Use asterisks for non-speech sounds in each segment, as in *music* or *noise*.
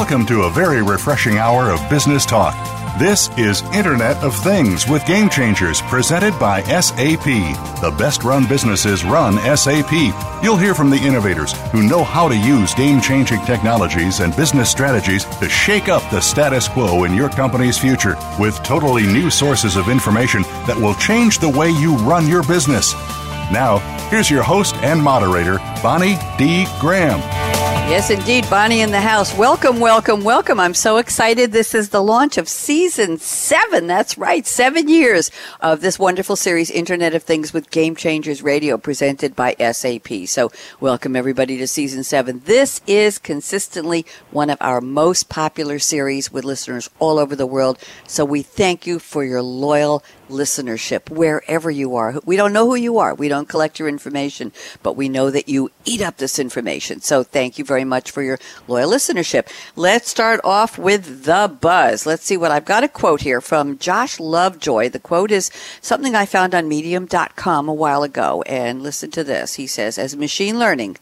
Welcome to a very refreshing hour of business talk. This is Internet of Things with Game Changers presented by SAP. The best run businesses run SAP. You'll hear from the innovators who know how to use game changing technologies and business strategies to shake up the status quo in your company's future with totally new sources of information that will change the way you run your business. Now, here's your host and moderator, Bonnie D. Graham. Yes, indeed. Bonnie in the house. Welcome, welcome, welcome. I'm so excited. This is the launch of season seven. That's right. Seven years of this wonderful series, Internet of Things with Game Changers Radio, presented by SAP. So welcome everybody to season seven. This is consistently one of our most popular series with listeners all over the world. So we thank you for your loyal listenership wherever you are. We don't know who you are. We don't collect your information, but we know that you eat up this information. So thank you very much for your loyal listenership. Let's start off with the buzz. Let's see what I've got a quote here from Josh Lovejoy. The quote is something I found on medium.com a while ago and listen to this. He says, as machine learning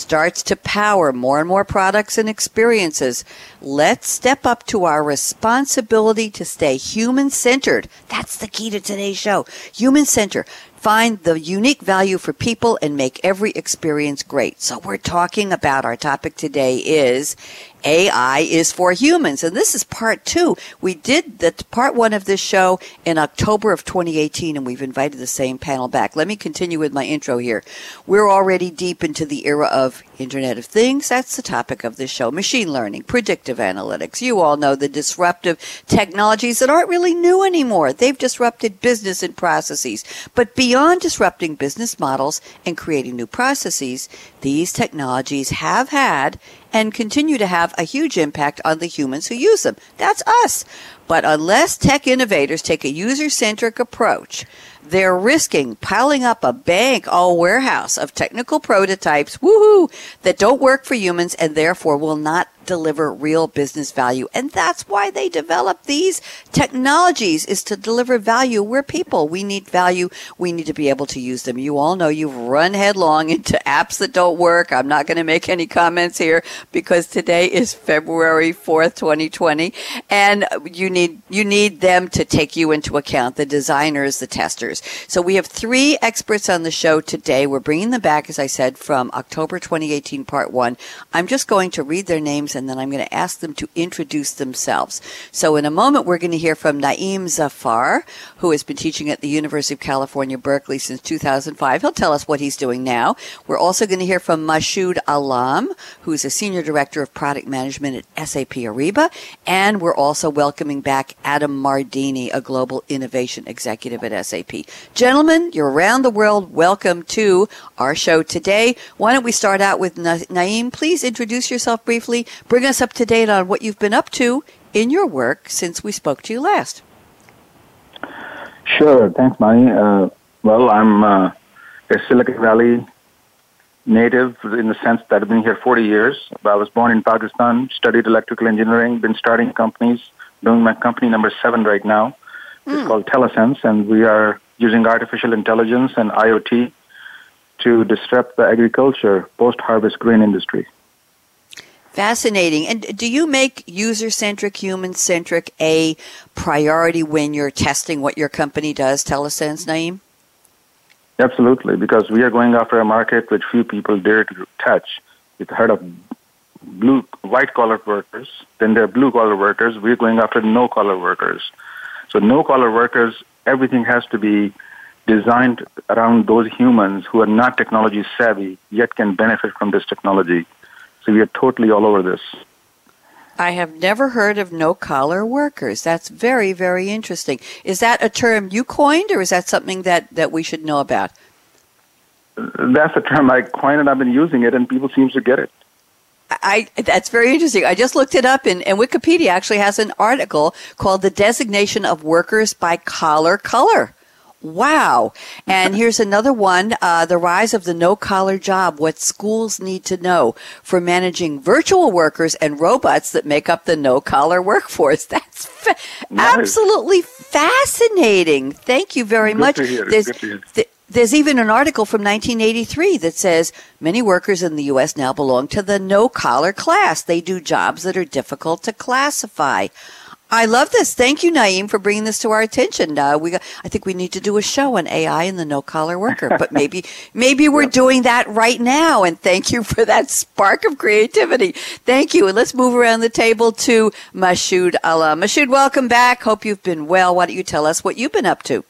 starts to power more and more products and experiences, let's step up to our responsibility to stay human centered. That's the key to today's show. Human centered. Find the unique value for people and make every experience great. So we're talking about our topic today is AI is for humans. And this is part two. We did the part one of this show in October of 2018, and we've invited the same panel back. Let me continue with my intro here. We're already deep into the era of Internet of Things. That's the topic of this show. Machine learning, predictive analytics. You all know the disruptive technologies that aren't really new anymore. They've disrupted business and processes. But beyond disrupting business models and creating new processes, these technologies have had and continue to have a huge impact on the humans who use them. That's us. But unless tech innovators take a user centric approach, they're risking piling up a bank all warehouse of technical prototypes, woohoo, that don't work for humans and therefore will not deliver real business value. And that's why they develop these technologies is to deliver value. We're people. We need value. We need to be able to use them. You all know you've run headlong into *laughs* apps that don't work. I'm not going to make any comments here because today is February 4th, 2020. And you need, you need them to take you into account, the designers, the testers. So we have three experts on the show today. We're bringing them back, as I said, from October 2018, part one. I'm just going to read their names and then I'm going to ask them to introduce themselves. So in a moment, we're going to hear from Naeem Zafar, who has been teaching at the University of California, Berkeley since 2005. He'll tell us what he's doing now. We're also going to hear from Mashoud Alam, who's a senior director of product management at SAP Ariba. And we're also welcoming back Adam Mardini, a global innovation executive at SAP. Gentlemen, you're around the world. Welcome to our show today. Why don't we start out with Na- Naeem? Please introduce yourself briefly, Bring us up to date on what you've been up to in your work since we spoke to you last. Sure. Thanks, Bonnie. Uh, well, I'm uh, a Silicon Valley native in the sense that I've been here 40 years. I was born in Pakistan, studied electrical engineering, been starting companies, doing my company number seven right now. Mm. It's hmm. called Telesense, and we are using artificial intelligence and IoT to disrupt the agriculture post-harvest grain industry. Fascinating. And do you make user centric, human centric a priority when you're testing what your company does, Telesense, Naeem? Absolutely, because we are going after a market which few people dare to touch. You've heard of blue, white collar workers, then there are blue collar workers. We're going after no collar workers. So, no collar workers, everything has to be designed around those humans who are not technology savvy yet can benefit from this technology. So we are totally all over this. I have never heard of no collar workers. That's very, very interesting. Is that a term you coined, or is that something that, that we should know about? That's a term I coined, and I've been using it, and people seem to get it. I, that's very interesting. I just looked it up, and, and Wikipedia actually has an article called "The Designation of Workers by Collar Color." Wow. And here's another one uh, The rise of the no collar job What schools need to know for managing virtual workers and robots that make up the no collar workforce. *laughs* That's fa- nice. absolutely fascinating. Thank you very Good much. There's, There's even an article from 1983 that says many workers in the U.S. now belong to the no collar class. They do jobs that are difficult to classify. I love this. Thank you, Naeem, for bringing this to our attention. Uh, we, I think we need to do a show on AI and the no collar worker, but *laughs* maybe, maybe we're yep. doing that right now. And thank you for that spark of creativity. Thank you. And let's move around the table to Mashoud Alam. Mashoud, welcome back. Hope you've been well. Why don't you tell us what you've been up to?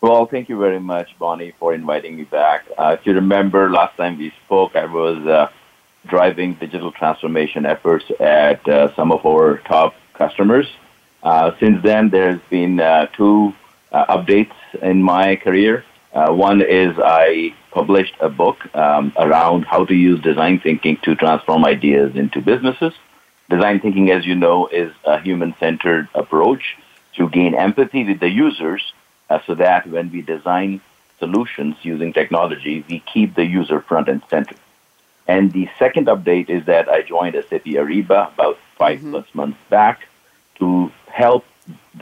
Well, thank you very much, Bonnie, for inviting me back. Uh, if you remember, last time we spoke, I was uh, driving digital transformation efforts at uh, some of our top customers. Uh, since then, there's been uh, two uh, updates in my career. Uh, one is I published a book um, around how to use design thinking to transform ideas into businesses. Design thinking, as you know, is a human-centered approach to gain empathy with the users uh, so that when we design solutions using technology, we keep the user front and center. And the second update is that I joined SAP Ariba about 5 mm-hmm. plus months back to help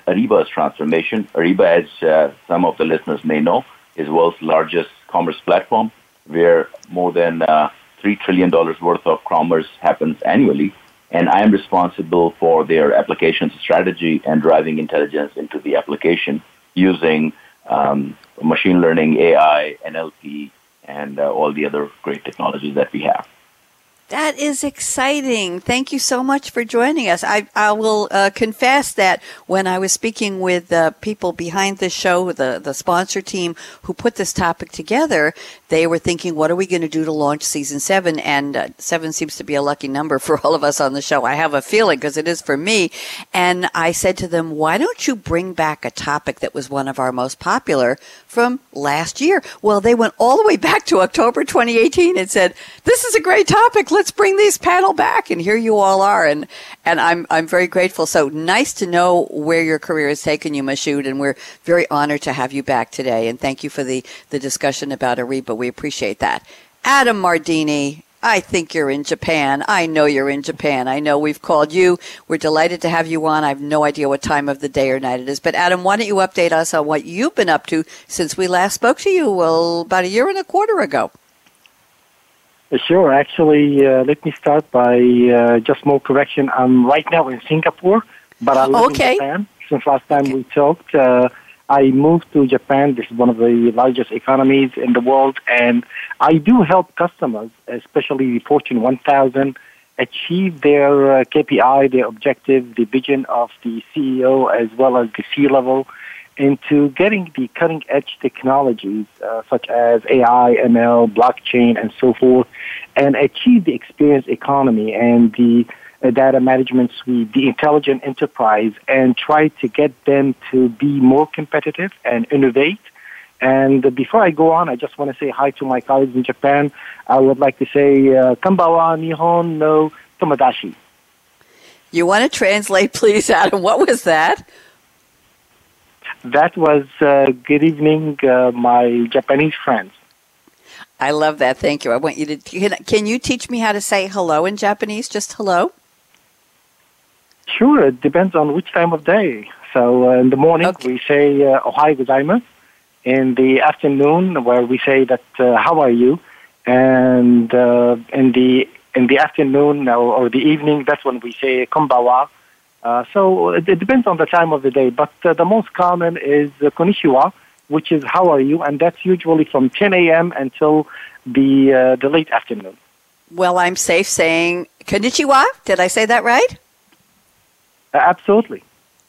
Ariba's transformation. Ariba, as uh, some of the listeners may know, is world's largest commerce platform where more than uh, $3 trillion worth of commerce happens annually. And I am responsible for their application strategy and driving intelligence into the application using um, machine learning, AI, NLP, and uh, all the other great technologies that we have. That is exciting. Thank you so much for joining us. I, I will uh, confess that when I was speaking with the people behind the show, the, the sponsor team who put this topic together, they were thinking, what are we going to do to launch season seven? And uh, seven seems to be a lucky number for all of us on the show. I have a feeling because it is for me. And I said to them, why don't you bring back a topic that was one of our most popular from last year? Well, they went all the way back to October 2018 and said, this is a great topic let's bring these panel back. And here you all are. And, and I'm, I'm very grateful. So nice to know where your career has taken you, Mashoud. And we're very honored to have you back today. And thank you for the, the discussion about Ariba. We appreciate that. Adam Mardini, I think you're in Japan. I know you're in Japan. I know we've called you. We're delighted to have you on. I have no idea what time of the day or night it is. But Adam, why don't you update us on what you've been up to since we last spoke to you, well, about a year and a quarter ago? Sure. Actually, uh, let me start by uh, just more correction. I'm right now in Singapore, but I live okay. in Japan. Since last time okay. we talked, uh, I moved to Japan. This is one of the largest economies in the world, and I do help customers, especially the Fortune 1000, achieve their uh, KPI, their objective, the vision of the CEO as well as the C level into getting the cutting edge technologies uh, such as AI, ML, blockchain, and so forth, and achieve the experience economy and the uh, data management suite, the intelligent enterprise, and try to get them to be more competitive and innovate. And before I go on, I just want to say hi to my colleagues in Japan. I would like to say, uh, Konbanwa Nihon no Tomodachi. You want to translate, please, Adam? What was that? That was uh, good evening, uh, my Japanese friends. I love that. Thank you. I want you to. Can, can you teach me how to say hello in Japanese? Just hello. Sure. It depends on which time of day. So uh, in the morning okay. we say uh, "Ohayo gozaimasu." In the afternoon, where we say that uh, "How are you?" and uh, in the in the afternoon or, or the evening, that's when we say "Konbanwa." Uh, so it, it, depends on the time of the day, but uh, the most common is uh, konnichiwa, which is how are you, and that's usually from 10 a.m. until the uh, the late afternoon. Well, I'm safe saying konnichiwa. Did I say that right? Uh, absolutely.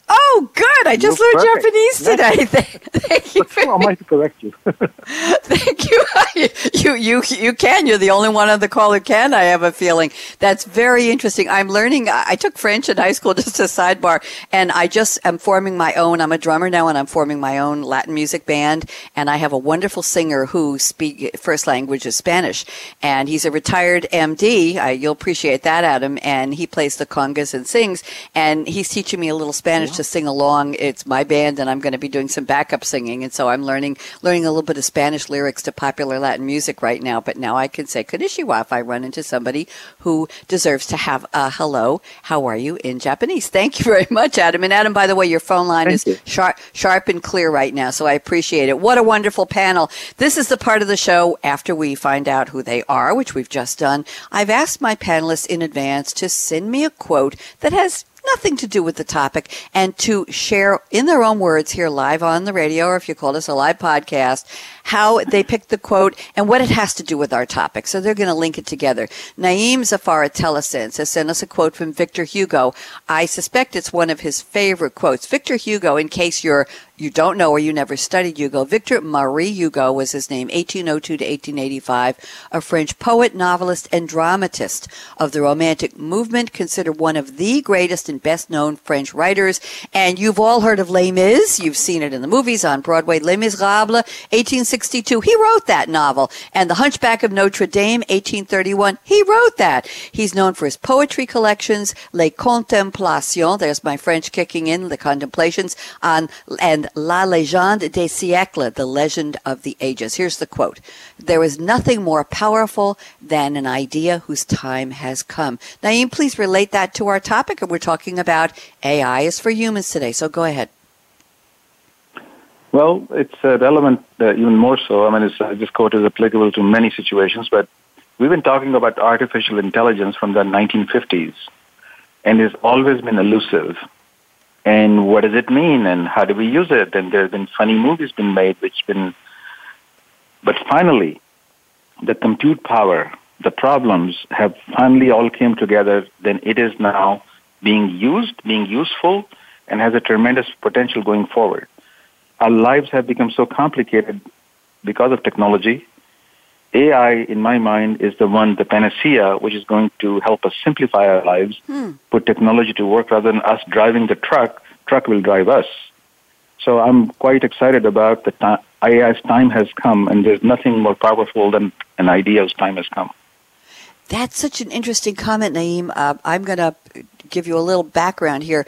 Oh, good! I just You're learned perfect. Japanese today. *laughs* Thank you. But I might correct you. *laughs* Thank you. *laughs* You you you can. You're the only one on the call who can. I have a feeling that's very interesting. I'm learning. I took French in high school, just a sidebar, and I just am forming my own. I'm a drummer now, and I'm forming my own Latin music band. And I have a wonderful singer who speak first language is Spanish, and he's a retired MD. I, you'll appreciate that, Adam. And he plays the congas and sings, and he's teaching me a little Spanish to sing along. It's my band, and I'm going to be doing some backup singing, and so I'm learning learning a little bit of Spanish lyrics to popular Latin music right now. But now I can say konnichiwa if I run into somebody who deserves to have a hello. How are you in Japanese? Thank you very much, Adam. And Adam, by the way, your phone line Thank is you. sharp, sharp and clear right now, so I appreciate it. What a wonderful panel! This is the part of the show after we find out who they are, which we've just done. I've asked my panelists in advance to send me a quote that has nothing to do with the topic and to share in their own words here live on the radio or if you call us a live podcast how they picked the quote and what it has to do with our topic. So they're going to link it together. Naeem Zafar Telesense has sent us a quote from Victor Hugo. I suspect it's one of his favorite quotes. Victor Hugo, in case you're you don't know or you never studied Hugo. Victor Marie Hugo was his name, 1802 to 1885, a French poet, novelist, and dramatist of the Romantic movement, considered one of the greatest and best known French writers. And you've all heard of Les Mis. You've seen it in the movies on Broadway. Les Miserables, 1862. He wrote that novel. And The Hunchback of Notre Dame, 1831. He wrote that. He's known for his poetry collections, Les Contemplations. There's my French kicking in, the Contemplations on, and La Légende des siècles, the legend of the ages. Here's the quote. There is nothing more powerful than an idea whose time has come. Naeem, please relate that to our topic. We're talking about AI is for humans today. So go ahead. Well, it's relevant uh, even more so. I mean, uh, this quote is applicable to many situations, but we've been talking about artificial intelligence from the 1950s, and it's always been elusive and what does it mean? And how do we use it? And there have been funny movies been made which been but finally the compute power the problems have finally all came together. Then it is now being used being useful and has a tremendous potential going forward. Our lives have become so complicated because of technology AI, in my mind, is the one, the panacea, which is going to help us simplify our lives, hmm. put technology to work rather than us driving the truck. Truck will drive us. So I'm quite excited about the time. AI's time has come, and there's nothing more powerful than an idea's time has come. That's such an interesting comment, Naeem. Uh, I'm going to give you a little background here.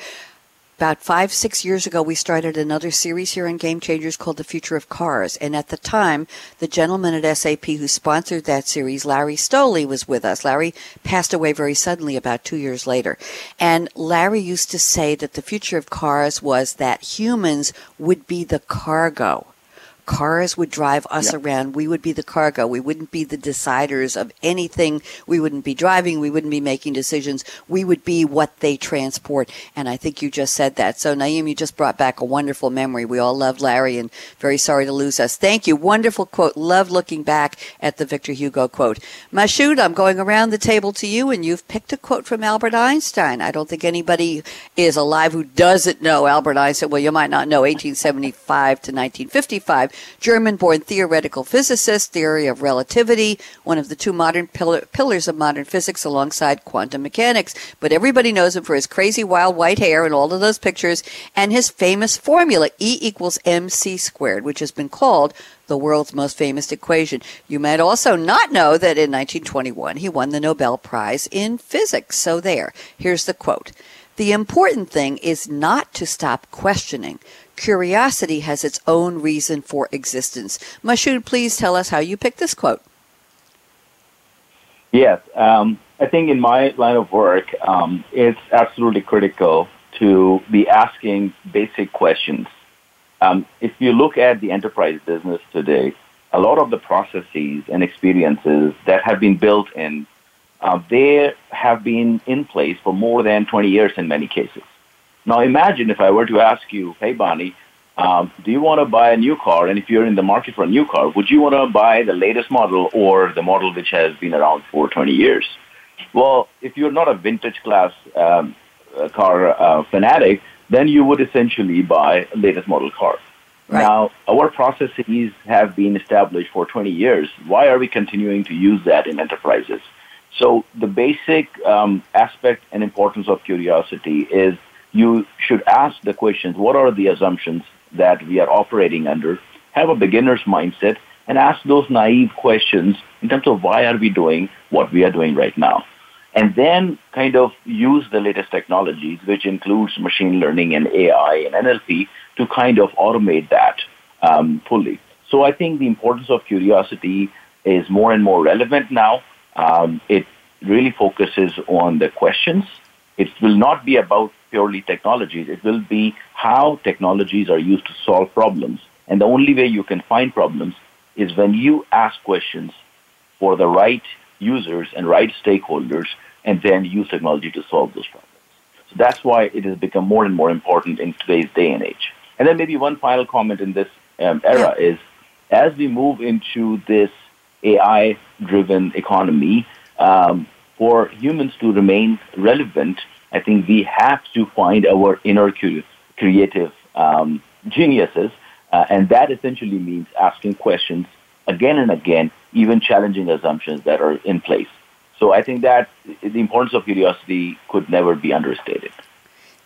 About five, six years ago, we started another series here on Game Changers called The Future of Cars. And at the time, the gentleman at SAP who sponsored that series, Larry Stoley, was with us. Larry passed away very suddenly about two years later. And Larry used to say that the future of cars was that humans would be the cargo Cars would drive us yep. around. We would be the cargo. We wouldn't be the deciders of anything. We wouldn't be driving. We wouldn't be making decisions. We would be what they transport. And I think you just said that. So, Naeem, you just brought back a wonderful memory. We all love Larry and very sorry to lose us. Thank you. Wonderful quote. Love looking back at the Victor Hugo quote. Mashud, I'm going around the table to you, and you've picked a quote from Albert Einstein. I don't think anybody is alive who doesn't know Albert Einstein. Well, you might not know 1875 to 1955. German born theoretical physicist, theory of relativity, one of the two modern pillar, pillars of modern physics alongside quantum mechanics. But everybody knows him for his crazy wild white hair and all of those pictures and his famous formula, E equals mc squared, which has been called the world's most famous equation. You might also not know that in 1921 he won the Nobel Prize in physics. So there, here's the quote. The important thing is not to stop questioning, curiosity has its own reason for existence. Mashud, please tell us how you picked this quote. Yes, um, I think in my line of work, um, it's absolutely critical to be asking basic questions. Um, if you look at the enterprise business today, a lot of the processes and experiences that have been built in, uh, they have been in place for more than 20 years in many cases. Now imagine if I were to ask you, hey Bonnie, um, do you want to buy a new car? And if you're in the market for a new car, would you want to buy the latest model or the model which has been around for 20 years? Well, if you're not a vintage class um, car uh, fanatic, then you would essentially buy a latest model car. Right. Now, our processes have been established for 20 years. Why are we continuing to use that in enterprises? So the basic um, aspect and importance of curiosity is you should ask the questions, what are the assumptions that we are operating under? Have a beginner's mindset and ask those naive questions in terms of why are we doing what we are doing right now. and then kind of use the latest technologies, which includes machine learning and AI and NLP, to kind of automate that um, fully. So I think the importance of curiosity is more and more relevant now. Um, it really focuses on the questions. It will not be about purely technologies. It will be how technologies are used to solve problems. And the only way you can find problems is when you ask questions for the right users and right stakeholders and then use technology to solve those problems. So that's why it has become more and more important in today's day and age. And then maybe one final comment in this um, era is as we move into this AI driven economy, um, for humans to remain relevant, I think we have to find our inner creative um, geniuses. Uh, and that essentially means asking questions again and again, even challenging assumptions that are in place. So I think that the importance of curiosity could never be understated.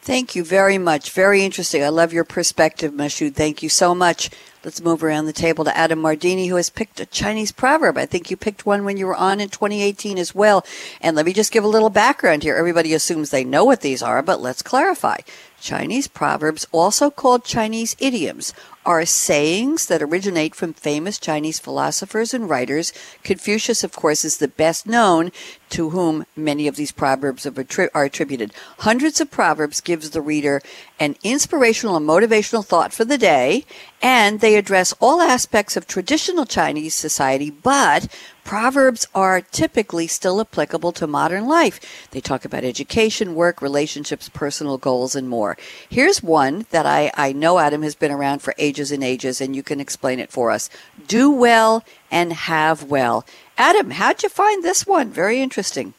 Thank you very much. Very interesting. I love your perspective, Mashood. Thank you so much. Let's move around the table to Adam Mardini, who has picked a Chinese proverb. I think you picked one when you were on in 2018 as well. And let me just give a little background here. Everybody assumes they know what these are, but let's clarify. Chinese proverbs, also called Chinese idioms, are sayings that originate from famous Chinese philosophers and writers. Confucius, of course, is the best known, to whom many of these proverbs are attributed. Hundreds of proverbs gives the reader an inspirational and motivational thought for the day, and they address all aspects of traditional Chinese society, but Proverbs are typically still applicable to modern life. They talk about education, work, relationships, personal goals, and more. Here's one that I, I know Adam has been around for ages and ages, and you can explain it for us. Do well and have well. Adam, how'd you find this one? Very interesting.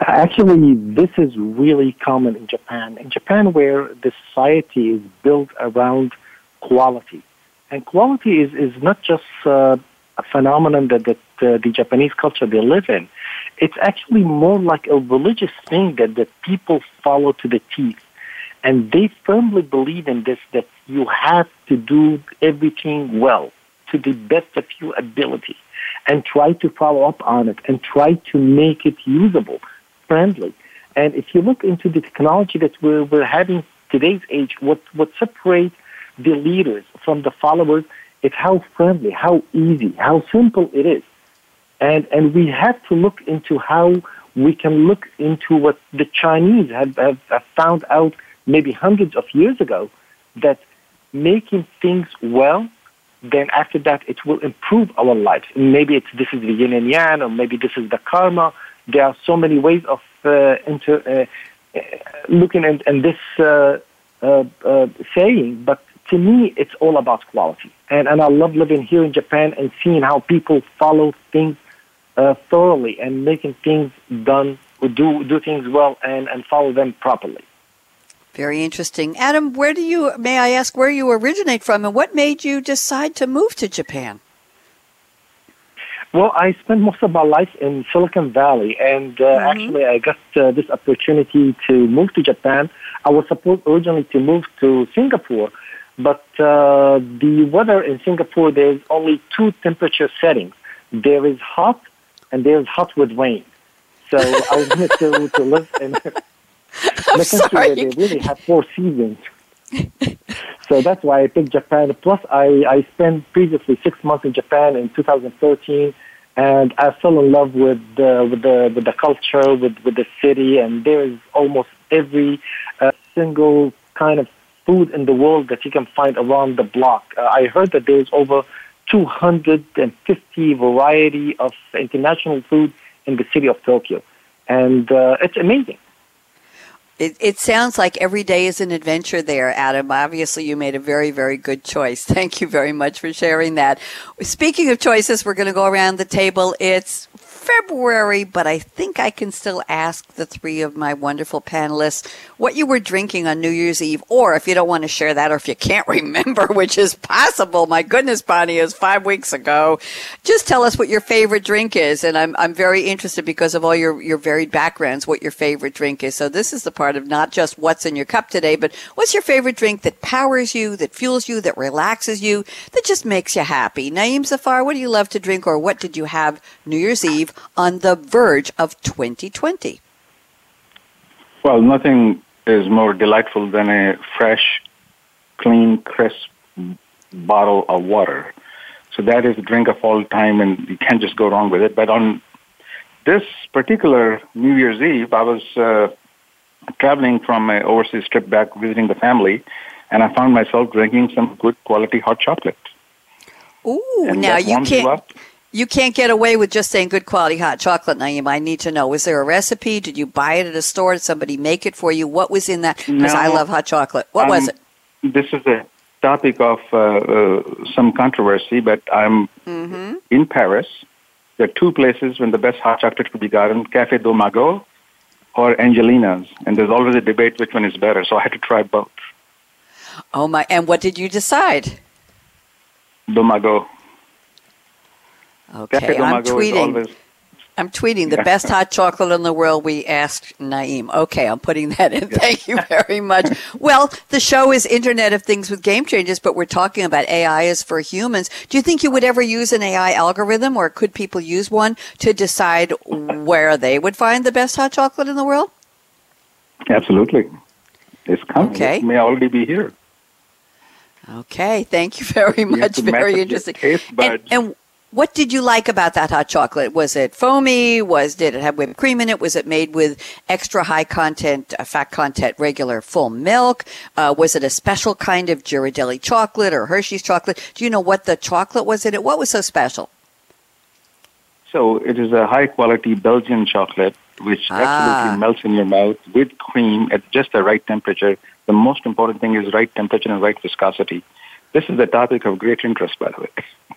Actually, this is really common in Japan. In Japan, where the society is built around quality. And quality is, is not just uh, a phenomenon that, that uh, the Japanese culture they live in. It's actually more like a religious thing that, that people follow to the teeth. And they firmly believe in this that you have to do everything well to the best of your ability and try to follow up on it and try to make it usable, friendly. And if you look into the technology that we're, we're having today's age, what, what separates the leaders from the followers it's how friendly, how easy, how simple it is. And, and we have to look into how we can look into what the Chinese have, have, have found out maybe hundreds of years ago that making things well, then after that it will improve our lives. maybe it's this is the yin and yang, or maybe this is the karma. There are so many ways of uh, inter, uh, uh looking at, at this uh, uh, uh, saying, but to me, it's all about quality. And, and I love living here in Japan and seeing how people follow things uh, thoroughly and making things done, do, do things well and, and follow them properly. Very interesting. Adam, where do you, may I ask where you originate from and what made you decide to move to Japan? Well, I spent most of my life in Silicon Valley, and uh, mm-hmm. actually, I got uh, this opportunity to move to Japan. I was supposed originally to move to Singapore, but uh, the weather in Singapore, there's only two temperature settings. There is hot and there's hot with rain. So I was going to, *laughs* to live in the country where they really have four seasons. so that's why I picked Japan. Plus, I, I spent previously six months in Japan in 2013, and I fell in love with the with the with the culture, with with the city, and there is almost every uh, single kind of food in the world that you can find around the block. Uh, I heard that there's over 250 variety of international food in the city of Tokyo, and uh, it's amazing. It, it sounds like every day is an adventure there, Adam. Obviously, you made a very, very good choice. *laughs* Thank you very much for sharing that. Speaking of choices, we're going to go around the table. It's February, but I think I can still ask the three of my wonderful panelists what you were drinking on New Year's Eve, or if you don't want to share that, or if you can't *laughs* remember, which is possible. My goodness, Bonnie, is five weeks ago. Just tell us what your favorite drink is, and I'm I'm very interested because of all your your varied backgrounds, what your favorite drink is. So this is the part of not just what's in your cup today, but what's your favorite drink that powers you, that fuels you, that relaxes you, that just makes you happy. Naeem Zafar, what do you love to drink, or what did you have New Year's Eve? On the verge of 2020? Well, nothing is more delightful than a fresh, clean, crisp bottle of water. So that is the drink of all time, and you can't just go wrong with it. But on this particular New Year's Eve, I was uh, traveling from an overseas trip back visiting the family, and I found myself drinking some good quality hot chocolate. Ooh, and now you can't. You can't get away with just saying good quality hot chocolate, Naeem. I need to know. Was there a recipe? Did you buy it at a store? Did somebody make it for you? What was in that? Because no, I love hot chocolate. What um, was it? This is a topic of uh, uh, some controversy, but I'm mm-hmm. in Paris. There are two places when the best hot chocolate could be gotten: Cafe Deux Magots or Angelina's, and there's always a debate which one is better. So I had to try both. Oh my! And what did you decide? Domago. Okay, I'm tweeting. I'm tweeting the best hot chocolate in the world. We asked Naeem. Okay, I'm putting that in. Thank you very much. *laughs* well, the show is Internet of Things with Game Changers, but we're talking about AI is for humans. Do you think you would ever use an AI algorithm, or could people use one to decide where they would find the best hot chocolate in the world? Absolutely. It's coming. Okay. It may already be here. Okay, thank you very much. Very interesting. And, and, what did you like about that hot chocolate? Was it foamy? Was did it have whipped cream in it? Was it made with extra high content, uh, fat content, regular full milk? Uh, was it a special kind of Ghirardelli chocolate or Hershey's chocolate? Do you know what the chocolate was in it? What was so special? So it is a high quality Belgian chocolate, which ah. absolutely melts in your mouth with cream at just the right temperature. The most important thing is right temperature and right viscosity. This is the topic of great interest, by the way. *laughs*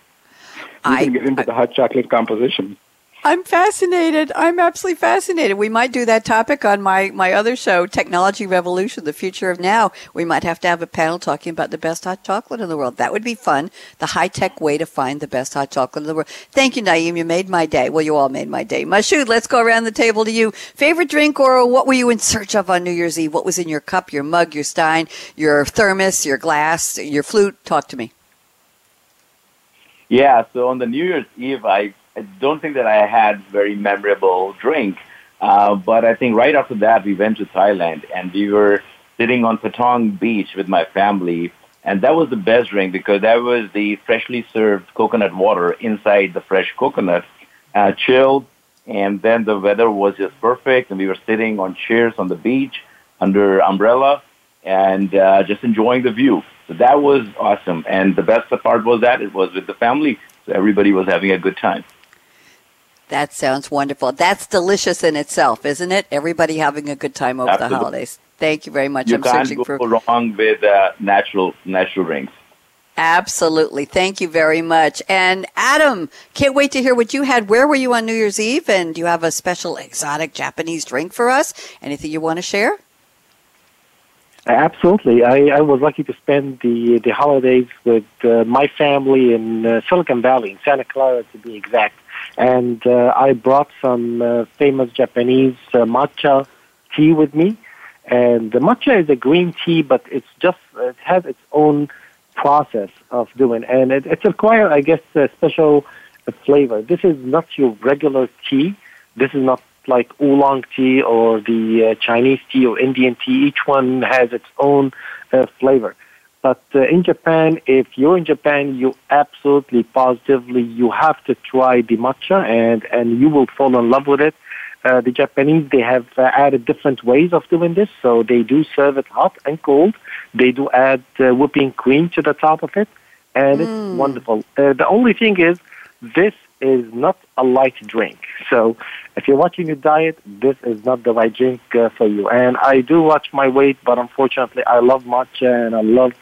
I can get into I, the hot chocolate composition. I'm fascinated. I'm absolutely fascinated. We might do that topic on my, my other show, Technology Revolution, the future of now. We might have to have a panel talking about the best hot chocolate in the world. That would be fun. The high tech way to find the best hot chocolate in the world. Thank you, Naeem. You made my day. Well, you all made my day. Mashood, let's go around the table to you. Favorite drink or what were you in search of on New Year's Eve? What was in your cup, your mug, your stein, your thermos, your glass, your flute? Talk to me. Yeah, so on the New Year's Eve, I, I don't think that I had very memorable drink, uh, but I think right after that we went to Thailand and we were sitting on Patong Beach with my family, and that was the best drink because that was the freshly served coconut water inside the fresh coconut, uh, chilled, and then the weather was just perfect, and we were sitting on chairs on the beach under umbrella and uh, just enjoying the view. So that was awesome. And the best part was that it was with the family, so everybody was having a good time. That sounds wonderful. That's delicious in itself, isn't it? Everybody having a good time over Absolutely. the holidays. Thank you very much. You I'm can't go for wrong with uh, natural natural drinks. Absolutely. Thank you very much. And Adam, can't wait to hear what you had. Where were you on New Year's Eve? And do you have a special exotic Japanese drink for us? Anything you want to share? Absolutely. I, I was lucky to spend the the holidays with uh, my family in uh, Silicon Valley, in Santa Clara to be exact. And uh, I brought some uh, famous Japanese uh, matcha tea with me. And the matcha is a green tea, but it's just it has its own process of doing, and it, it requires, I guess, a special flavor. This is not your regular tea. This is not like oolong tea or the uh, Chinese tea or Indian tea. Each one has its own uh, flavor. But uh, in Japan, if you're in Japan, you absolutely positively you have to try the matcha, and and you will fall in love with it. Uh, the Japanese they have uh, added different ways of doing this, so they do serve it hot and cold. They do add uh, whipping cream to the top of it, and mm. it's wonderful. Uh, the only thing is, this is not a light drink. So if you're watching your diet, this is not the right drink uh, for you. And I do watch my weight, but unfortunately, I love matcha and I love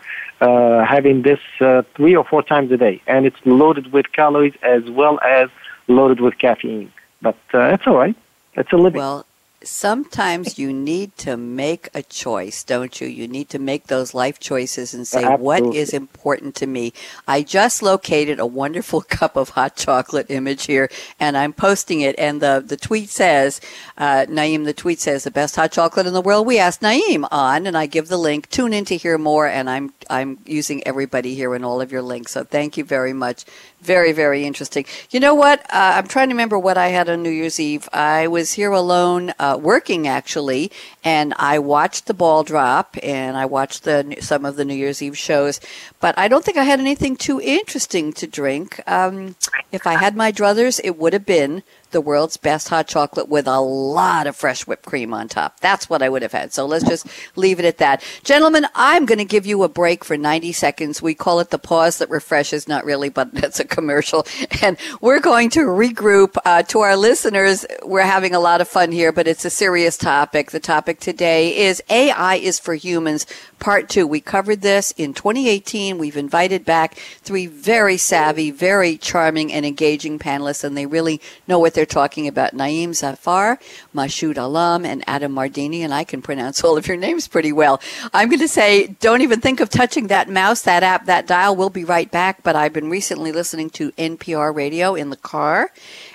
uh, having this uh, three or four times a day. And it's loaded with calories as well as loaded with caffeine. But uh, it's all right. It's a living. Well, sometimes you need to make a choice, don't you? You need to make those life choices and say, Absolutely. what is important to me? I just located a wonderful *laughs* cup of hot chocolate image here and I'm posting it. And the, the tweet says, uh, Naeem, the tweet says, the best hot chocolate in the world. We asked Naeem on and I give the link. Tune in to hear more. And I'm, I'm using everybody here in all of your links. So thank you very much Very, very interesting. You know what? Uh, I'm trying to remember what I had on New Year's Eve. I was here alone, uh, working actually, and I watched the ball drop and I watched the some of the New Year's Eve shows. But I don't think I had anything too interesting to drink. Um, if I had my druthers, it would have been the world's best hot chocolate with a lot of fresh whipped cream on top. That's what I would have had. So let's just leave it at that. Gentlemen, I'm going to give you a break for 90 seconds. We call it the pause that refreshes, not really, but *laughs* that's a commercial. And we're going to regroup uh, to our listeners. We're having a lot of fun here, but it's a serious topic. The topic today is AI is for humans, part two. We covered this in 2018. We've invited back three very savvy, very charming, and engaging panelists, and they really know what they're talking about. Naeem Zafar, Mashoud Alam, and Adam Mardini, and I can pronounce all of your names pretty well. I'm going to say, don't even think of touching that mouse, that app, that dial. We'll be right back. But I've been recently listening to NPR radio in the car,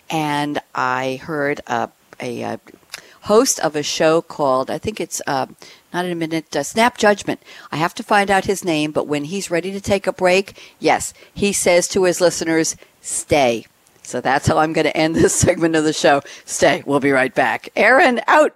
and I heard a, a, a host of a show called, I think it's uh, not in a minute, uh, Snap Judgment. I have to find out his name, but when he's ready to take a break, yes, he says to his listeners, stay. So that's how I'm going to end this *laughs* segment of the show. Stay. We'll be right back. Aaron, out.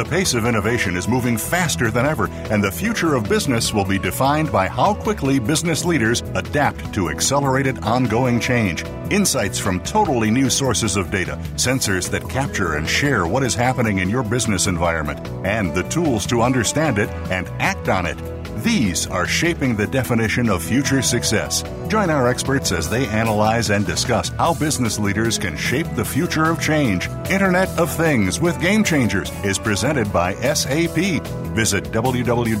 The pace of innovation is moving faster than ever, and the future of business will be defined by how quickly business leaders adapt to accelerated ongoing change. Insights from totally new sources of data, sensors that capture and share what is happening in your business environment, and the tools to understand it and act on it. These are shaping the definition of future success. Join our experts as they analyze and discuss how business leaders can shape the future of change. Internet of Things with Game Changers is presented by SAP. Visit www.sap.com.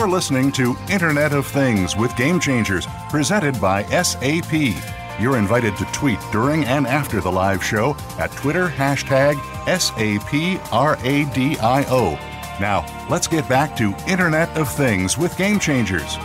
You're listening to Internet of Things with Game Changers, presented by SAP. You're invited to tweet during and after the live show at Twitter hashtag SAPRADIO. Now, let's get back to Internet of Things with Game Changers.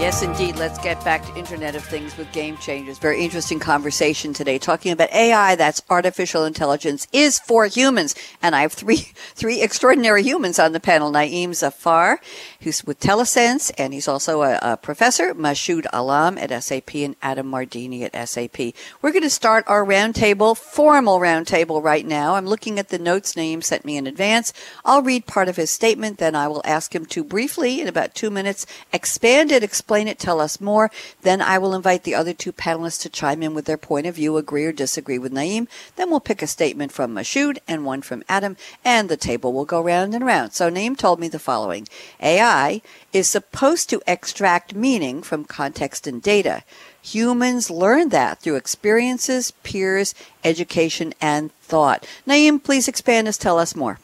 Yes, indeed. Let's get back to Internet of Things with Game Changers. Very interesting conversation today, talking about AI. That's artificial intelligence is for humans, and I have three *laughs* three extraordinary humans on the panel. Naeem Zafar, who's with Telesense, and he's also a, a professor. Mashoud Alam at SAP and Adam Mardini at SAP. We're going to start our roundtable, formal roundtable, right now. I'm looking at the notes Naeem sent me in advance. I'll read part of his statement, then I will ask him to briefly, in about two minutes, expand it. Explain explain it, tell us more. Then I will invite the other two panelists to chime in with their point of view, agree or disagree with Naeem. Then we'll pick a statement from Mashoud and one from Adam, and the table will go round and round. So Naeem told me the following. AI is supposed to extract meaning from context and data. Humans learn that through experiences, peers, education, and thought. Naeem, please expand us, tell us more.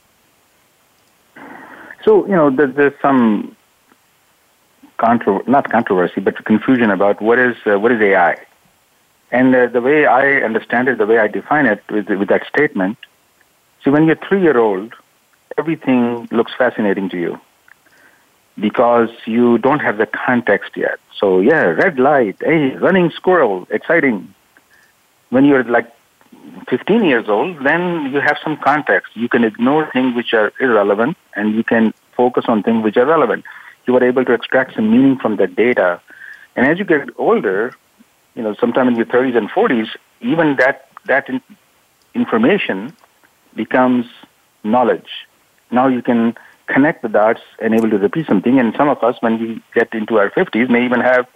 So, you know, there's some contro- not controversy, but confusion about what is uh, what is AI. And uh, the way I understand it, the way I define it with, with that statement, see, when you're three year old, everything looks fascinating to you because you don't have the context yet. So yeah, red light, hey, running squirrel, exciting. When you're like 15 years old, then you have some context. You can ignore things which are irrelevant and you can focus on things which are relevant you are able to extract some meaning from that data. And as you get older, you know, sometime in your 30s and 40s, even that that in, information becomes knowledge. Now you can connect the dots and able to repeat something. And some of us, when we get into our 50s, may even have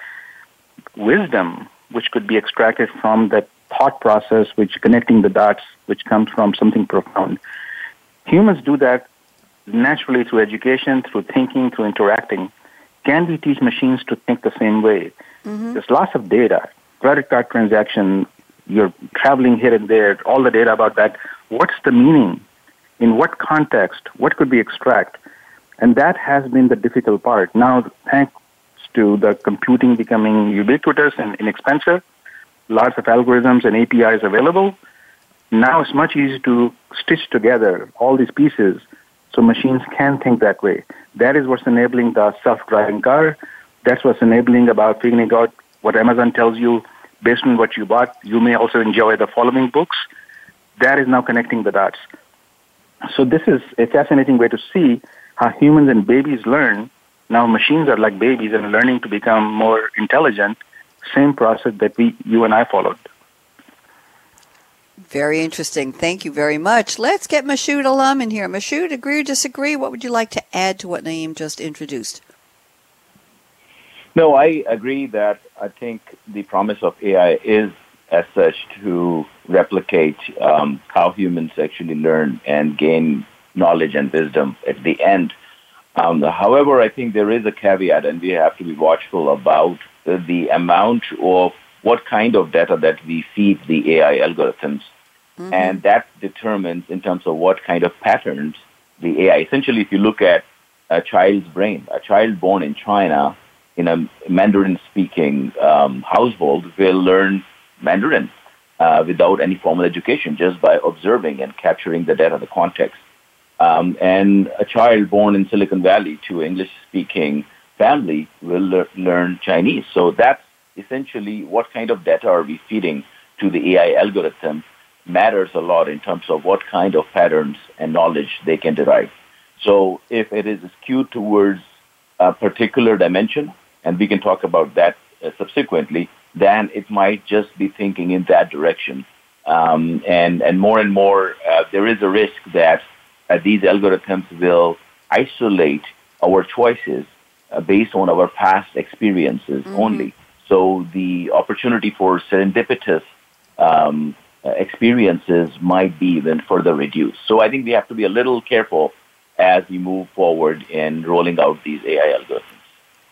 wisdom which could be extracted from that thought process, which connecting the dots, which comes from something profound. Humans do that naturally through education, through thinking, through interacting. Can we teach machines to think the same way? Mm-hmm. There's lots of data, credit card transaction, you're traveling here and there, all the data about that. What's the meaning? In what context? What could we extract? And that has been the difficult part. Now, thanks to the computing becoming ubiquitous and inexpensive, lots of algorithms and APIs available, now it's much easier to stitch together all these pieces so machines can think that way. That is what's enabling the self-driving car. That's what's enabling about figuring out what Amazon tells you based on what you bought. You may also enjoy the following books. That is now connecting the dots. So this is a fascinating way to see how humans and babies learn. Now machines are like babies and learning to become more intelligent. Same process that we, you and I followed. Very interesting. Thank you very much. Let's get Mashoud Alam in here. Mashoud, agree or disagree? What would you like to add to what Naeem just introduced? No, I agree that I think the promise of AI is as such to replicate um, how humans actually learn and gain knowledge and wisdom at the end. Um, however, I think there is a caveat, and we have to be watchful about the amount of what kind of data that we feed the AI algorithms. Mm-hmm. And that determines in terms of what kind of patterns the AI. Essentially, if you look at a child's brain, a child born in China in a Mandarin speaking um, household will learn Mandarin uh, without any formal education, just by observing and capturing the data, the context. Um, and a child born in Silicon Valley to English speaking family will le- learn Chinese. So that's essentially what kind of data are we feeding to the AI algorithm matters a lot in terms of what kind of patterns and knowledge they can derive. So if it is skewed towards a particular dimension, and we can talk about that uh, subsequently, then it might just be thinking in that direction. Um, and, and more and more, uh, there is a risk that uh, these algorithms will isolate our choices uh, based on our past experiences mm-hmm. only. So the opportunity for serendipitous um, uh, experiences might be even further reduced. So I think we have to be a little careful as we move forward in rolling out these AI algorithms.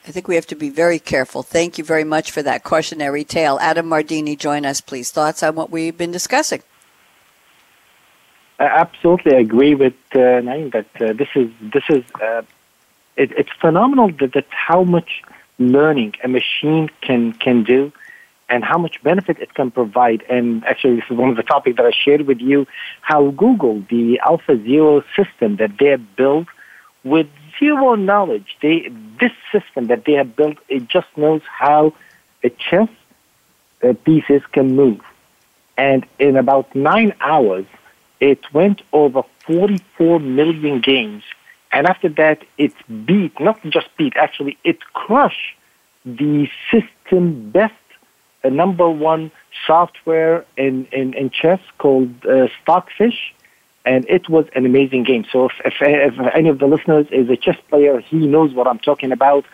I think we have to be very careful. Thank you very much for that cautionary tale. Adam Mardini, join us, please. Thoughts on what we've been discussing? I absolutely agree with uh, Naeem that uh, this is this is uh, it, it's phenomenal that, that how much learning a machine can can do and how much benefit it can provide. And actually, this is one of the topics that I shared with you how Google, the AlphaZero system that they have built with zero knowledge, they, this system that they have built, it just knows how a chess uh, pieces can move. And in about nine hours, it went over 44 million games. And after that, it beat, not just beat, actually, it crushed the system best a number one software in, in, in chess called uh, Stockfish, and it was an amazing game. So if, if, if, any of the listeners is a chess player, he knows what I'm talking about.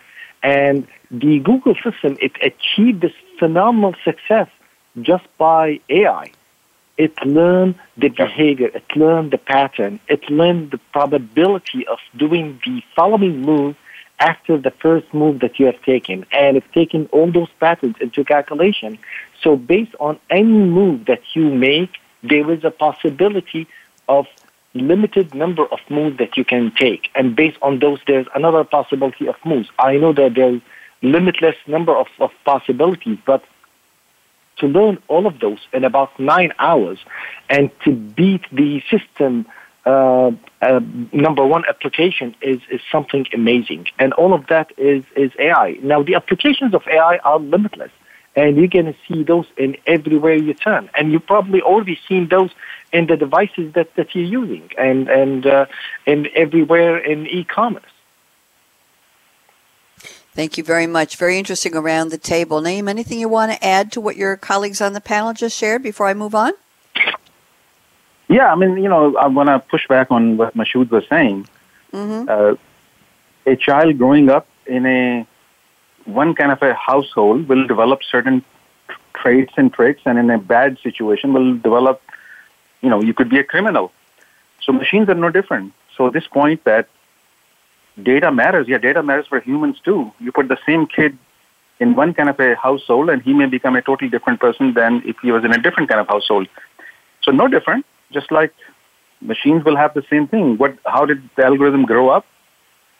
And the Google system, it achieved this phenomenal success just by AI. It learned the behavior, it learned the pattern, it learned the probability of doing the following move after the first move that you have taken and it's taken all those patterns into calculation. So based on any move that you make, there is a possibility of limited number of moves that you can take. And based on those, there's another possibility of moves. I know that there's limitless number of, of possibilities, but to learn all of those in about nine hours and to beat the system uh, uh, number one application is, is something amazing. And all of that is, is AI. Now, the applications of AI are limitless. And you're going to see those in everywhere you turn. And you've probably already seen those in the devices that, that you're using and, and, uh, and everywhere in e-commerce. Thank you very much. Very interesting around the table. Naeem, anything you want to add to what your colleagues on the panel just shared before I move on? Yeah, I mean, you know, I want to push back on what Mashoud was saying. Mm-hmm. Uh, a child growing up in a one kind of a household will develop certain traits and tricks, and in a bad situation will develop, you know, you could be a criminal. So machines are no different. So this point that data matters, yeah, data matters for humans too. You put the same kid in one kind of a household, and he may become a totally different person than if he was in a different kind of household. So no different. Just like machines will have the same thing. What? How did the algorithm grow up?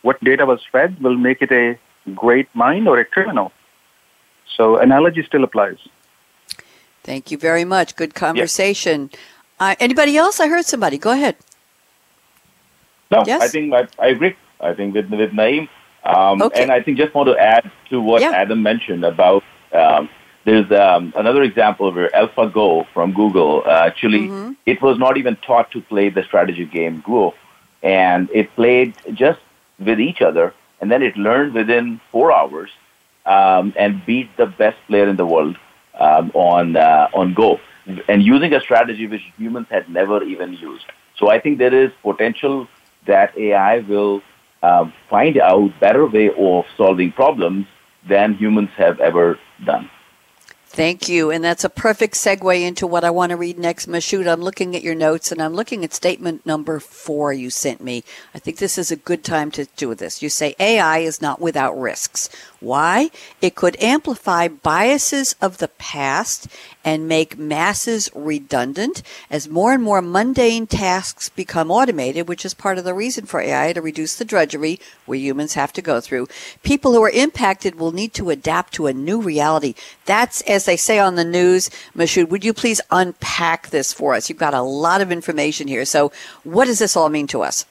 What data was fed will make it a great mind or a criminal. So analogy still applies. Thank you very much. Good conversation. Uh, anybody else? I heard somebody. Go ahead. No, yes? I think I, I agree. I think with, with Naeem. Um, okay. And I think just want to add to what yeah. Adam mentioned about um, there's um, another example where AlphaGo from Google uh, actually mm-hmm. it was not even taught to play the strategy game Go, and it played just with each other, and then it learned within four hours um, and beat the best player in the world um, on uh, on Go, and using a strategy which humans had never even used. So I think there is potential that AI will um, find out better way of solving problems than humans have ever done. Thank you. And that's a perfect segue into what I want to read next. Mashoud, I'm looking at your notes and I'm looking at statement number four you sent me. I think this is a good time to do this. You say AI is not without risks. Why? It could amplify biases of the past and make masses redundant as more and more mundane tasks become automated, which is part of the reason for AI to reduce the drudgery we humans have to go through. People who are impacted will need to adapt to a new reality. That's, as they say on the news, Mashoud, would you please unpack this for us? You've got a lot of information here. So, what does this all mean to us?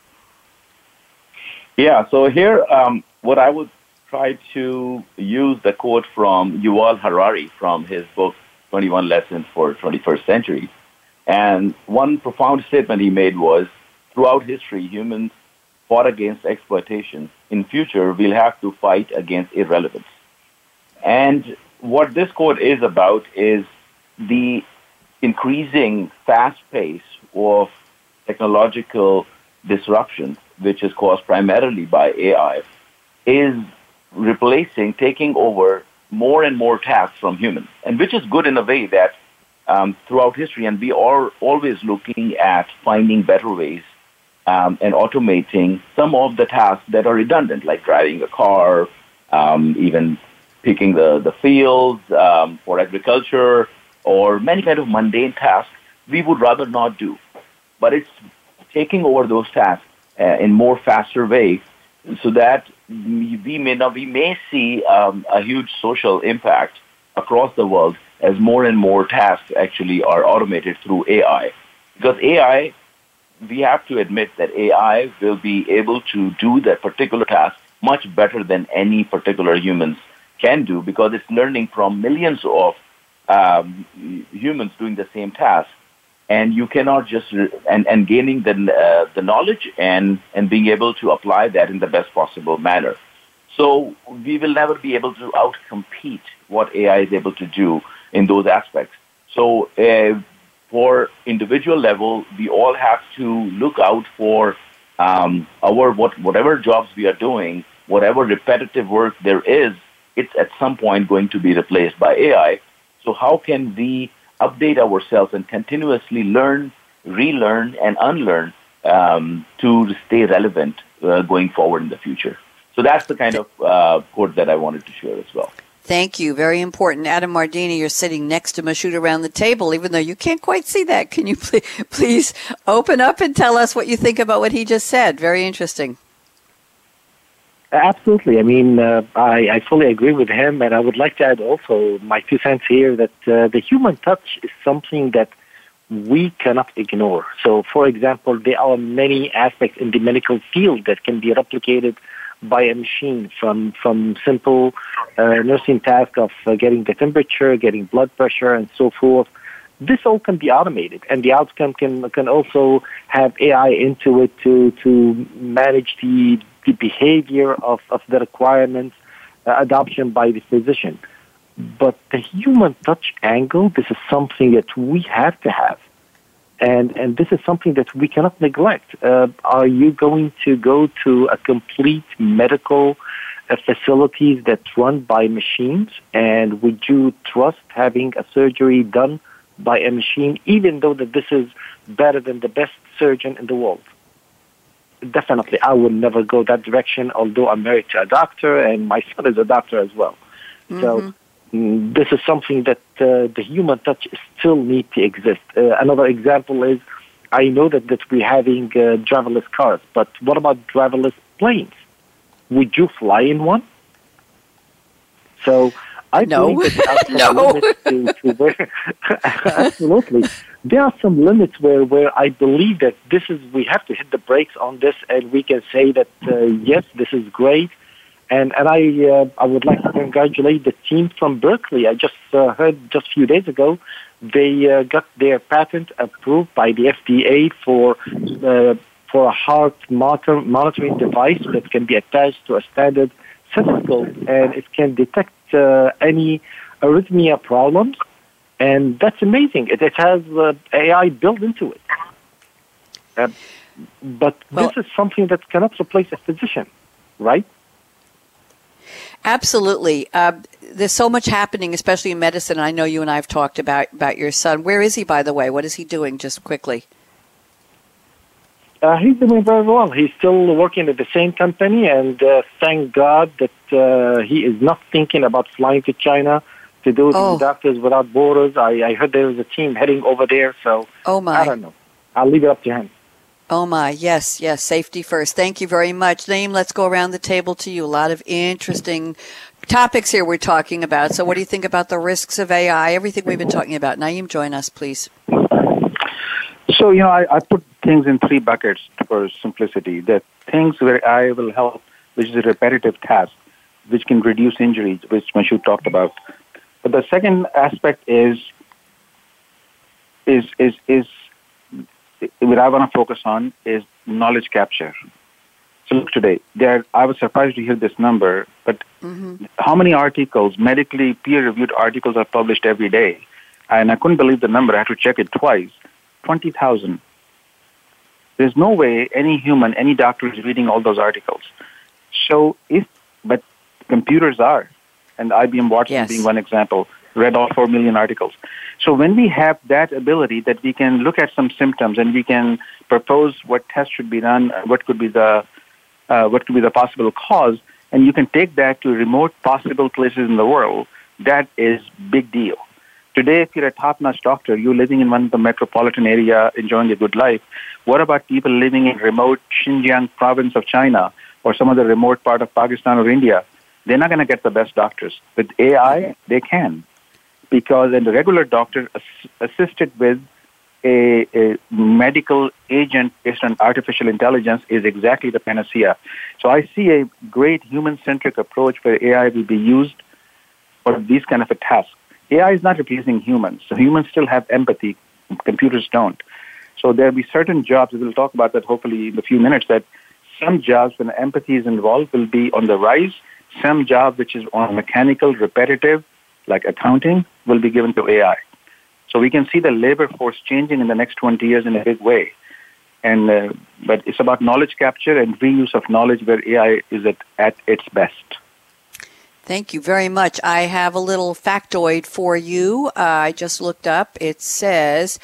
Yeah, so here, um, what I would try to use the quote from Yuval Harari from his book 21 Lessons for 21st Century. And one profound statement he made was, throughout history, humans fought against exploitation. In future, we'll have to fight against irrelevance. And what this quote is about is the increasing fast pace of technological disruption, which is caused primarily by AI, is replacing, taking over more and more tasks from humans, and which is good in a way that um, throughout history, and we are always looking at finding better ways um, and automating some of the tasks that are redundant, like driving a car, um, even picking the, the fields um, for agriculture, or many kind of mundane tasks we would rather not do. But it's taking over those tasks uh, in more faster way so that we may not, we may see um, a huge social impact across the world as more and more tasks actually are automated through AI. Because AI, we have to admit that AI will be able to do that particular task much better than any particular humans can do because it's learning from millions of um, humans doing the same task and you cannot just and, and gaining the uh, the knowledge and and being able to apply that in the best possible manner. So we will never be able to outcompete what AI is able to do in those aspects. So uh, for individual level, we all have to look out for um, our what whatever jobs we are doing, whatever repetitive work there is, it's at some point going to be replaced by AI. So how can we update ourselves and continuously learn, relearn, and unlearn um, to stay relevant uh, going forward in the future. So that's the kind of uh, quote that I wanted to share as well. Thank you. Very important. Adam Mardini, you're sitting next to Mashoud around the table, even though you can't quite see that. Can you please, *laughs* please open up and tell us what you think about what he just said? Very interesting. Absolutely. I mean, uh, I, I fully agree with him, and I would like to add also my two cents here that uh, the human touch is something that we cannot ignore. So, for example, there are many aspects in the medical field that can be replicated by a machine, from from simple uh, nursing task of uh, getting the temperature, getting blood pressure, and so forth. This all can be automated, and the outcome can can also have AI into it to to manage the the behavior of, of the requirements uh, adoption by the physician. But the human touch angle, this is something that we have to have. And, and this is something that we cannot neglect. Uh, are you going to go to a complete medical uh, facilities that run by machines? And would you trust having a surgery done by a machine, even though that this is better than the best surgeon in the world? Definitely, I will never go that direction. Although I'm married to a doctor, and my son is a doctor as well. Mm-hmm. So mm, this is something that uh, the human touch still need to exist. Uh, another example is I know that, that we're having uh, driverless cars, but what about driverless planes? Would you fly in one? So I no. believe that there are *laughs* some no. to, to where *laughs* absolutely there are some limits where, where I believe that this is we have to hit the brakes on this, and we can say that uh, yes, this is great, and and I uh, I would like to congratulate the team from Berkeley. I just uh, heard just a few days ago they uh, got their patent approved by the FDA for uh, for a heart monitor, monitoring device that can be attached to a standard stethoscope, and it can detect any arrhythmia problems. And that's amazing. It, it has uh, AI built into it. Uh, but well, this is something that cannot replace a physician, right? Absolutely. Uh, there's so much happening, especially in medicine. I know you and I have talked about, about your son. Where is he, by the way? What is he doing, just quickly? Uh, he's doing very well. He's still working at the same company, and uh, thank God that uh, he is not thinking about flying to China to do oh. Doctors Without Borders. I, I heard there was a team heading over there, so oh my. I don't know. I'll leave it up to him. Oh my, yes, yes, safety first. Thank you very much. Naeem, let's go around the table to you. A lot of interesting topics here we're talking about. So what do you think about the risks of AI? Everything we've been talking about. Naeem, join us, please. So, you know, I, I put things in three buckets for simplicity. The things where I will help, which is a repetitive task, which can reduce injuries, which Mashoud talked about. But the second aspect is is is is what I want to focus on is knowledge capture. So look today, there. I was surprised to hear this number, but mm-hmm. how many articles, medically peer-reviewed articles, are published every day? And I couldn't believe the number. I had to check it twice. Twenty thousand. There's no way any human, any doctor is reading all those articles. So if, but computers are, and IBM Watson yes. being one example, read all 4 million articles. So when we have that ability that we can look at some symptoms and we can propose what test should be done, what could be the uh, what could be the possible cause, and you can take that to remote possible places in the world, that is big deal. Today, if you're a top-notch doctor, you're living in one of the metropolitan area, enjoying a good life. What about people living in remote Xinjiang province of China or some other remote part of Pakistan or India? They're not going to get the best doctors. With AI, they can because a regular doctor assisted with a, a, medical agent based on artificial intelligence is exactly the panacea. So I see a great human-centric approach where AI will be used for these kind of a task. AI is not replacing humans. So humans still have empathy. Computers don't. So there'll be certain jobs, we'll talk about that hopefully in a few minutes, that some jobs when empathy is involved will be on the rise. Some job which is on mechanical, repetitive, like accounting, will be given to AI. So we can see the labor force changing in the next 20 years in a big way. And uh, but it's about knowledge capture and reuse of knowledge where AI is at, at its best. Thank you very much. I have a little factoid for you. Uh, I just looked up. It says.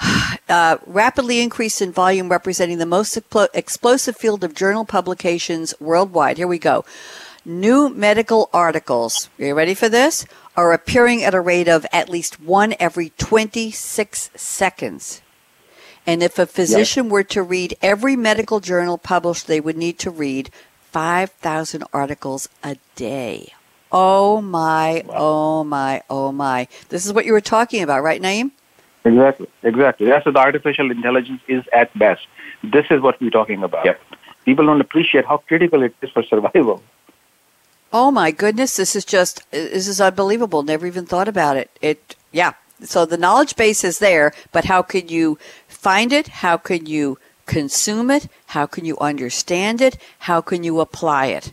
*sighs* Uh, rapidly increased in volume representing the most explosive field of journal publications worldwide. Here we go. New medical articles. Are you ready for this? are appearing at a rate of at least one every 26 seconds. And if a physician yes. were to read every medical journal published, they would need to read 5,000 articles a day. Oh my, wow. oh my, oh my. This is what you were talking about, right, Naeem? Exactly, exactly. That's what artificial intelligence is at best. This is what we're talking about. Yep. People don't appreciate how critical it is for survival. Oh my goodness, this is just this is unbelievable. Never even thought about it. It yeah. So the knowledge base is there, but how can you find it? How can you consume it? How can you understand it? How can you apply it?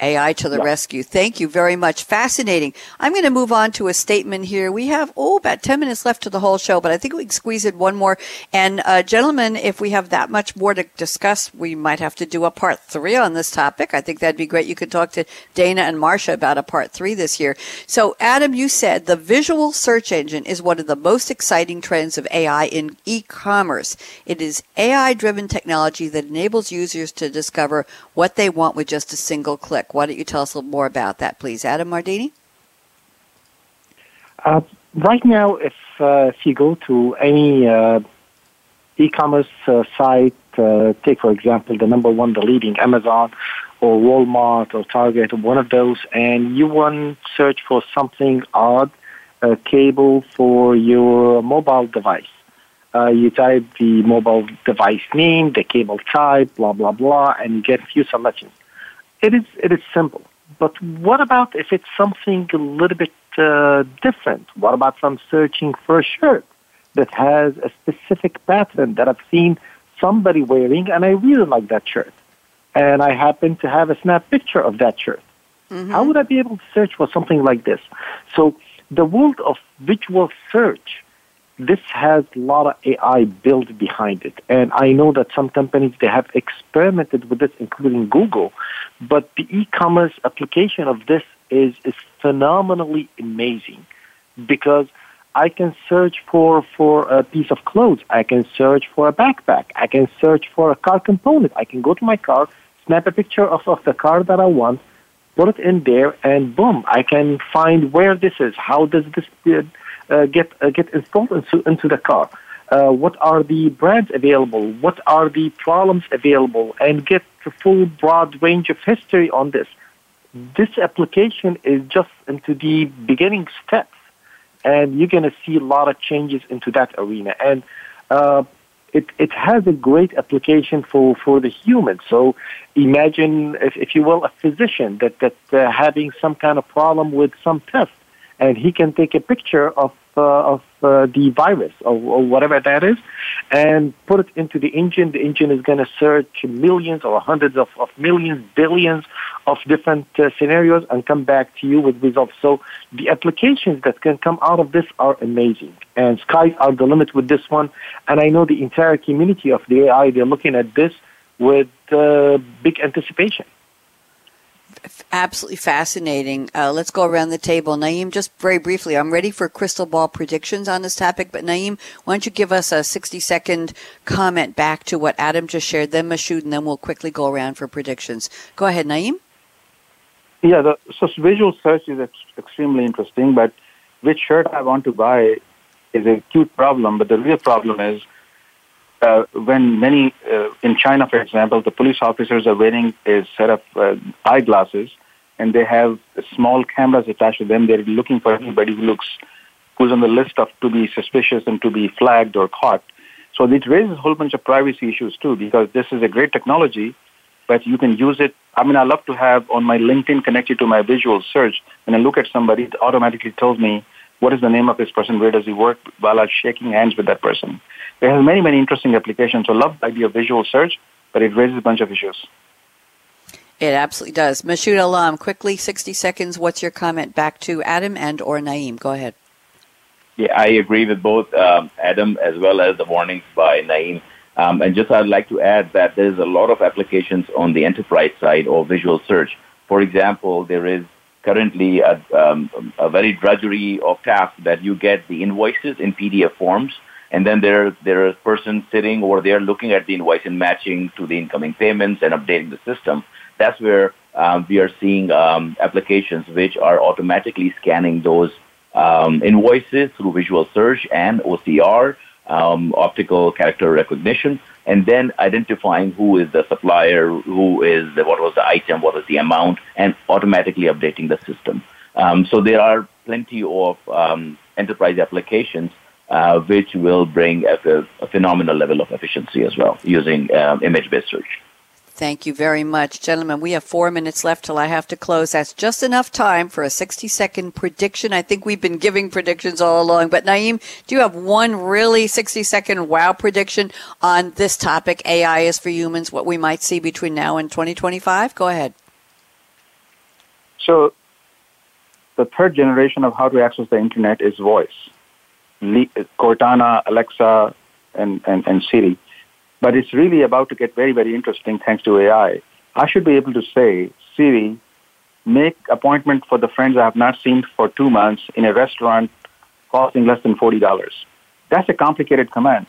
AI to the rescue. Thank you very much. Fascinating. I'm going to move on to a statement here. We have, oh, about 10 minutes left to the whole show, but I think we can squeeze in one more. And, uh, gentlemen, if we have that much more to discuss, we might have to do a part three on this topic. I think that'd be great. You could talk to Dana and Marsha about a part three this year. So, Adam, you said the visual search engine is one of the most exciting trends of AI in e-commerce. It is AI driven technology that enables users to discover what they want with just a single click. Why don't you tell us a little more about that, please? Adam Mardini? Uh, right now, if, uh, if you go to any uh, e-commerce uh, site, uh, take for example the number one, the leading Amazon or Walmart or Target or one of those, and you want to search for something odd, a cable for your mobile device. Uh, you type the mobile device name, the cable type, blah blah blah, and get few selections. It is it is simple. But what about if it's something a little bit uh, different? What about if I'm searching for a shirt that has a specific pattern that I've seen somebody wearing and I really like that shirt? And I happen to have a snap picture of that shirt. Mm-hmm. How would I be able to search for something like this? So the world of visual search this has a lot of AI built behind it. And I know that some companies, they have experimented with this, including Google, but the e-commerce application of this is, is phenomenally amazing because I can search for, for a piece of clothes. I can search for a backpack. I can search for a car component. I can go to my car, snap a picture of, of the car that I want, put it in there, and boom, I can find where this is. How does this uh, get uh, get installed into, into the car. Uh, what are the brands available? What are the problems available? And get the full broad range of history on this. This application is just into the beginning steps, and you're going to see a lot of changes into that arena. And uh, it, it has a great application for, for the human. So imagine, if, if you will, a physician that, that uh, having some kind of problem with some test and he can take a picture of uh, of uh, the virus or, or, whatever that is, and put it into the engine. The engine is going to search millions or hundreds of, of millions, billions of different uh, scenarios, and come back to you with results. So the applications that can come out of this are amazing, and skies are the limit with this one. And I know the entire community of the AI they're looking at this with uh, big anticipation absolutely fascinating. Uh, let's go around the table. Naeem, just very briefly, I'm ready for crystal ball predictions on this topic, but Naeem, why don't you give us a 60 second comment back to what Adam just shared, then Masood, and then we'll quickly go around for predictions. Go ahead, Naeem. Yeah, the, so visual search is ex- extremely interesting, but which shirt I want to buy is a cute problem, but the real problem is uh, when many uh, in China, for example, the police officers are wearing a set of uh, eyeglasses, and they have small cameras attached to them. They're looking for anybody who looks who's on the list of to be suspicious and to be flagged or caught. So it raises a whole bunch of privacy issues too, because this is a great technology, but you can use it. I mean, I love to have on my LinkedIn connected to my visual search. When I look at somebody, it automatically tells me what is the name of this person, where does he work, while I'm shaking hands with that person. It has many, many interesting applications. So love the idea of visual search, but it raises a bunch of issues. It absolutely does. Masood Alam, quickly, 60 seconds. What's your comment back to Adam and or Naeem? Go ahead. Yeah, I agree with both um, Adam as well as the warnings by Naeem. Um, and just I'd like to add that there's a lot of applications on the enterprise side or visual search. For example, there is currently a, um, a very drudgery of task that you get the invoices in PDF forms and then there there is a person sitting over there looking at the invoice and matching to the incoming payments and updating the system. That's where um, we are seeing um, applications which are automatically scanning those um, invoices through visual search and OCR, um, optical character recognition, and then identifying who is the supplier, who is the, what was the item, what was the amount, and automatically updating the system. Um, so there are plenty of um, enterprise applications uh, which will bring a, a, phenomenal level of efficiency as well using um, image-based search. Thank you very much, gentlemen. We have four minutes left till I have to close. That's just enough time for a 60 second prediction. I think we've been giving predictions all along, but Naeem, do you have one really 60 second wow prediction on this topic? AI is for humans, what we might see between now and 2025? Go ahead. So the third generation of how to access the internet is voice. Cortana, Alexa, and, and, and Siri. But it's really about to get very, very interesting thanks to AI. I should be able to say, Siri, make appointment for the friends I have not seen for two months in a restaurant costing less than $40. That's a complicated command.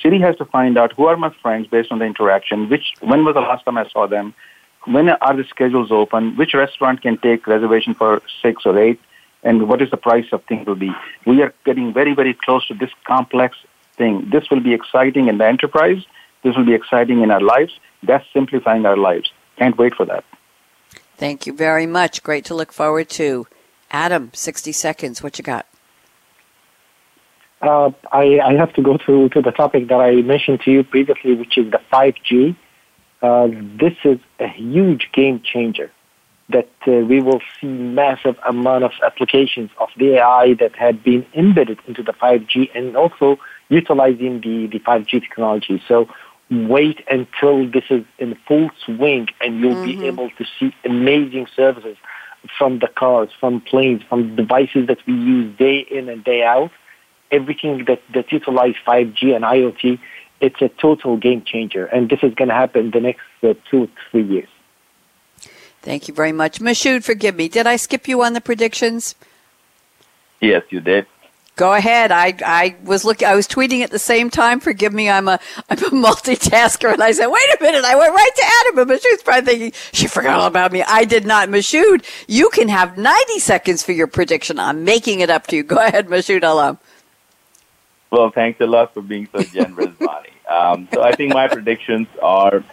Siri has to find out who are my friends based on the interaction, which when was the last time I saw them, when are the schedules open, which restaurant can take reservation for six or eight, and what is the price of things will be. We are getting very, very close to this complex thing. This will be exciting in the enterprise. This will be exciting in our lives. That's simplifying our lives. Can't wait for that. Thank you very much. Great to look forward to. Adam, 60 seconds. What you got? Uh, I, I, have to go to, to the topic that I mentioned to you previously, which is the 5G. Uh, this is a huge game changer that uh, we will see massive amount of applications of the AI that had been embedded into the 5G and also utilizing the, the 5G technology. So wait until this is in full swing and you'll mm-hmm. be able to see amazing services from the cars, from planes, from devices that we use day in and day out. Everything that, that utilize 5G and IoT, it's a total game changer. And this is going to happen the next uh, two, three years. Thank you very much. Mashoud, forgive me. Did I skip you on the predictions? Yes, you did. Go ahead. I, I was looking. I was tweeting at the same time. Forgive me. I'm a I'm a multitasker, and I said, "Wait a minute!" I went right to Adam, and Mashoud's probably thinking she forgot all about me. I did not. Mashoud, you can have 90 seconds for your prediction. I'm making it up to you. Go ahead, Mashoud Alam. Well, thanks a lot for being so generous, *laughs* Bonnie. Um, so I think my predictions are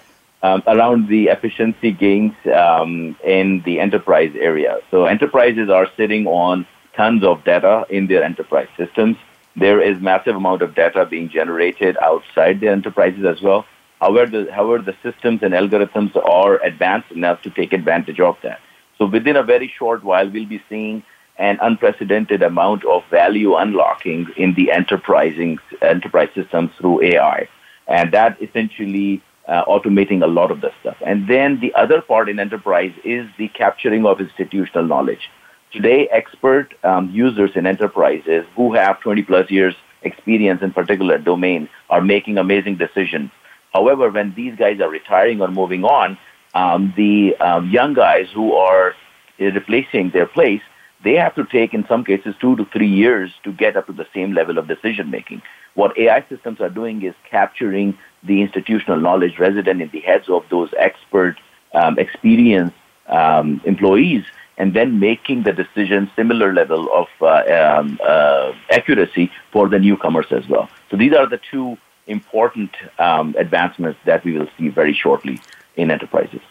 um, around the efficiency gains um, in the enterprise area. So enterprises are sitting on tons of data in their enterprise systems. There is massive amount of data being generated outside the enterprises as well. However, the, however, the systems and algorithms are advanced enough to take advantage of that. So within a very short while, we'll be seeing an unprecedented amount of value unlocking in the enterprising enterprise systems through AI, and that essentially uh, automating a lot of the stuff. And then the other part in enterprise is the capturing of institutional knowledge. Today, expert um, users in enterprises who have 20 plus years experience in particular domain are making amazing decisions. However, when these guys are retiring or moving on, um, the um, young guys who are replacing their place, they have to take, in some cases, two to three years to get up to the same level of decision making. What AI systems are doing is capturing the institutional knowledge resident in the heads of those expert, um, experienced um, employees, and then making the decision similar level of uh, um, uh, accuracy for the newcomers as well. So these are the two important um, advancements that we will see very shortly in enterprises.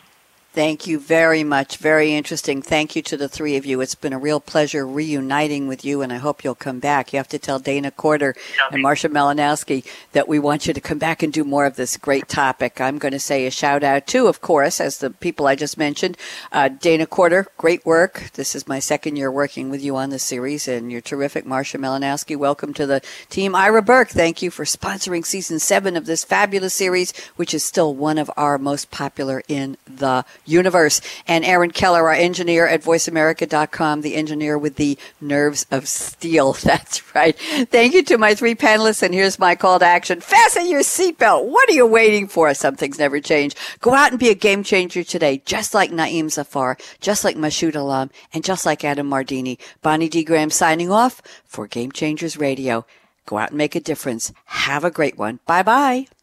Thank you very much. Very interesting. Thank you to the three of you. It's been a real pleasure reuniting with you, and I hope you'll come back. You have to tell Dana Corder and Marsha Malinowski that we want you to come back and do more of this great topic. I'm going to say a shout out too, of course, as the people I just mentioned. Uh, Dana Corder, great work. This is my second year working with you on this series, and you're terrific. Marsha Malinowski, welcome to the team. Ira Burke, thank you for sponsoring season seven of this fabulous series, which is still one of our most popular in the universe. And Aaron Keller, our engineer at voiceamerica.com, the engineer with the nerves of steel. *laughs* That's right. Thank you to my three panelists. And here's my call to action. Fasten your seatbelt. What are you waiting for? Some things never change. Go out and be a game changer today, just like Naeem Zafar, just like Mashoud Alam, and just like Adam Mardini. Bonnie D. Graham signing off for Game Changers Radio. Go out and make a difference. Have a great one. Bye bye.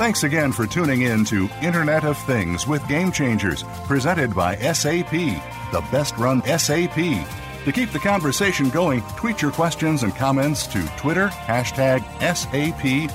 Thanks again for tuning in to Internet of Things with Game Changers, presented by SAP, the best run SAP. To keep the conversation going, tweet your questions and comments to Twitter, hashtag SAPRADIO.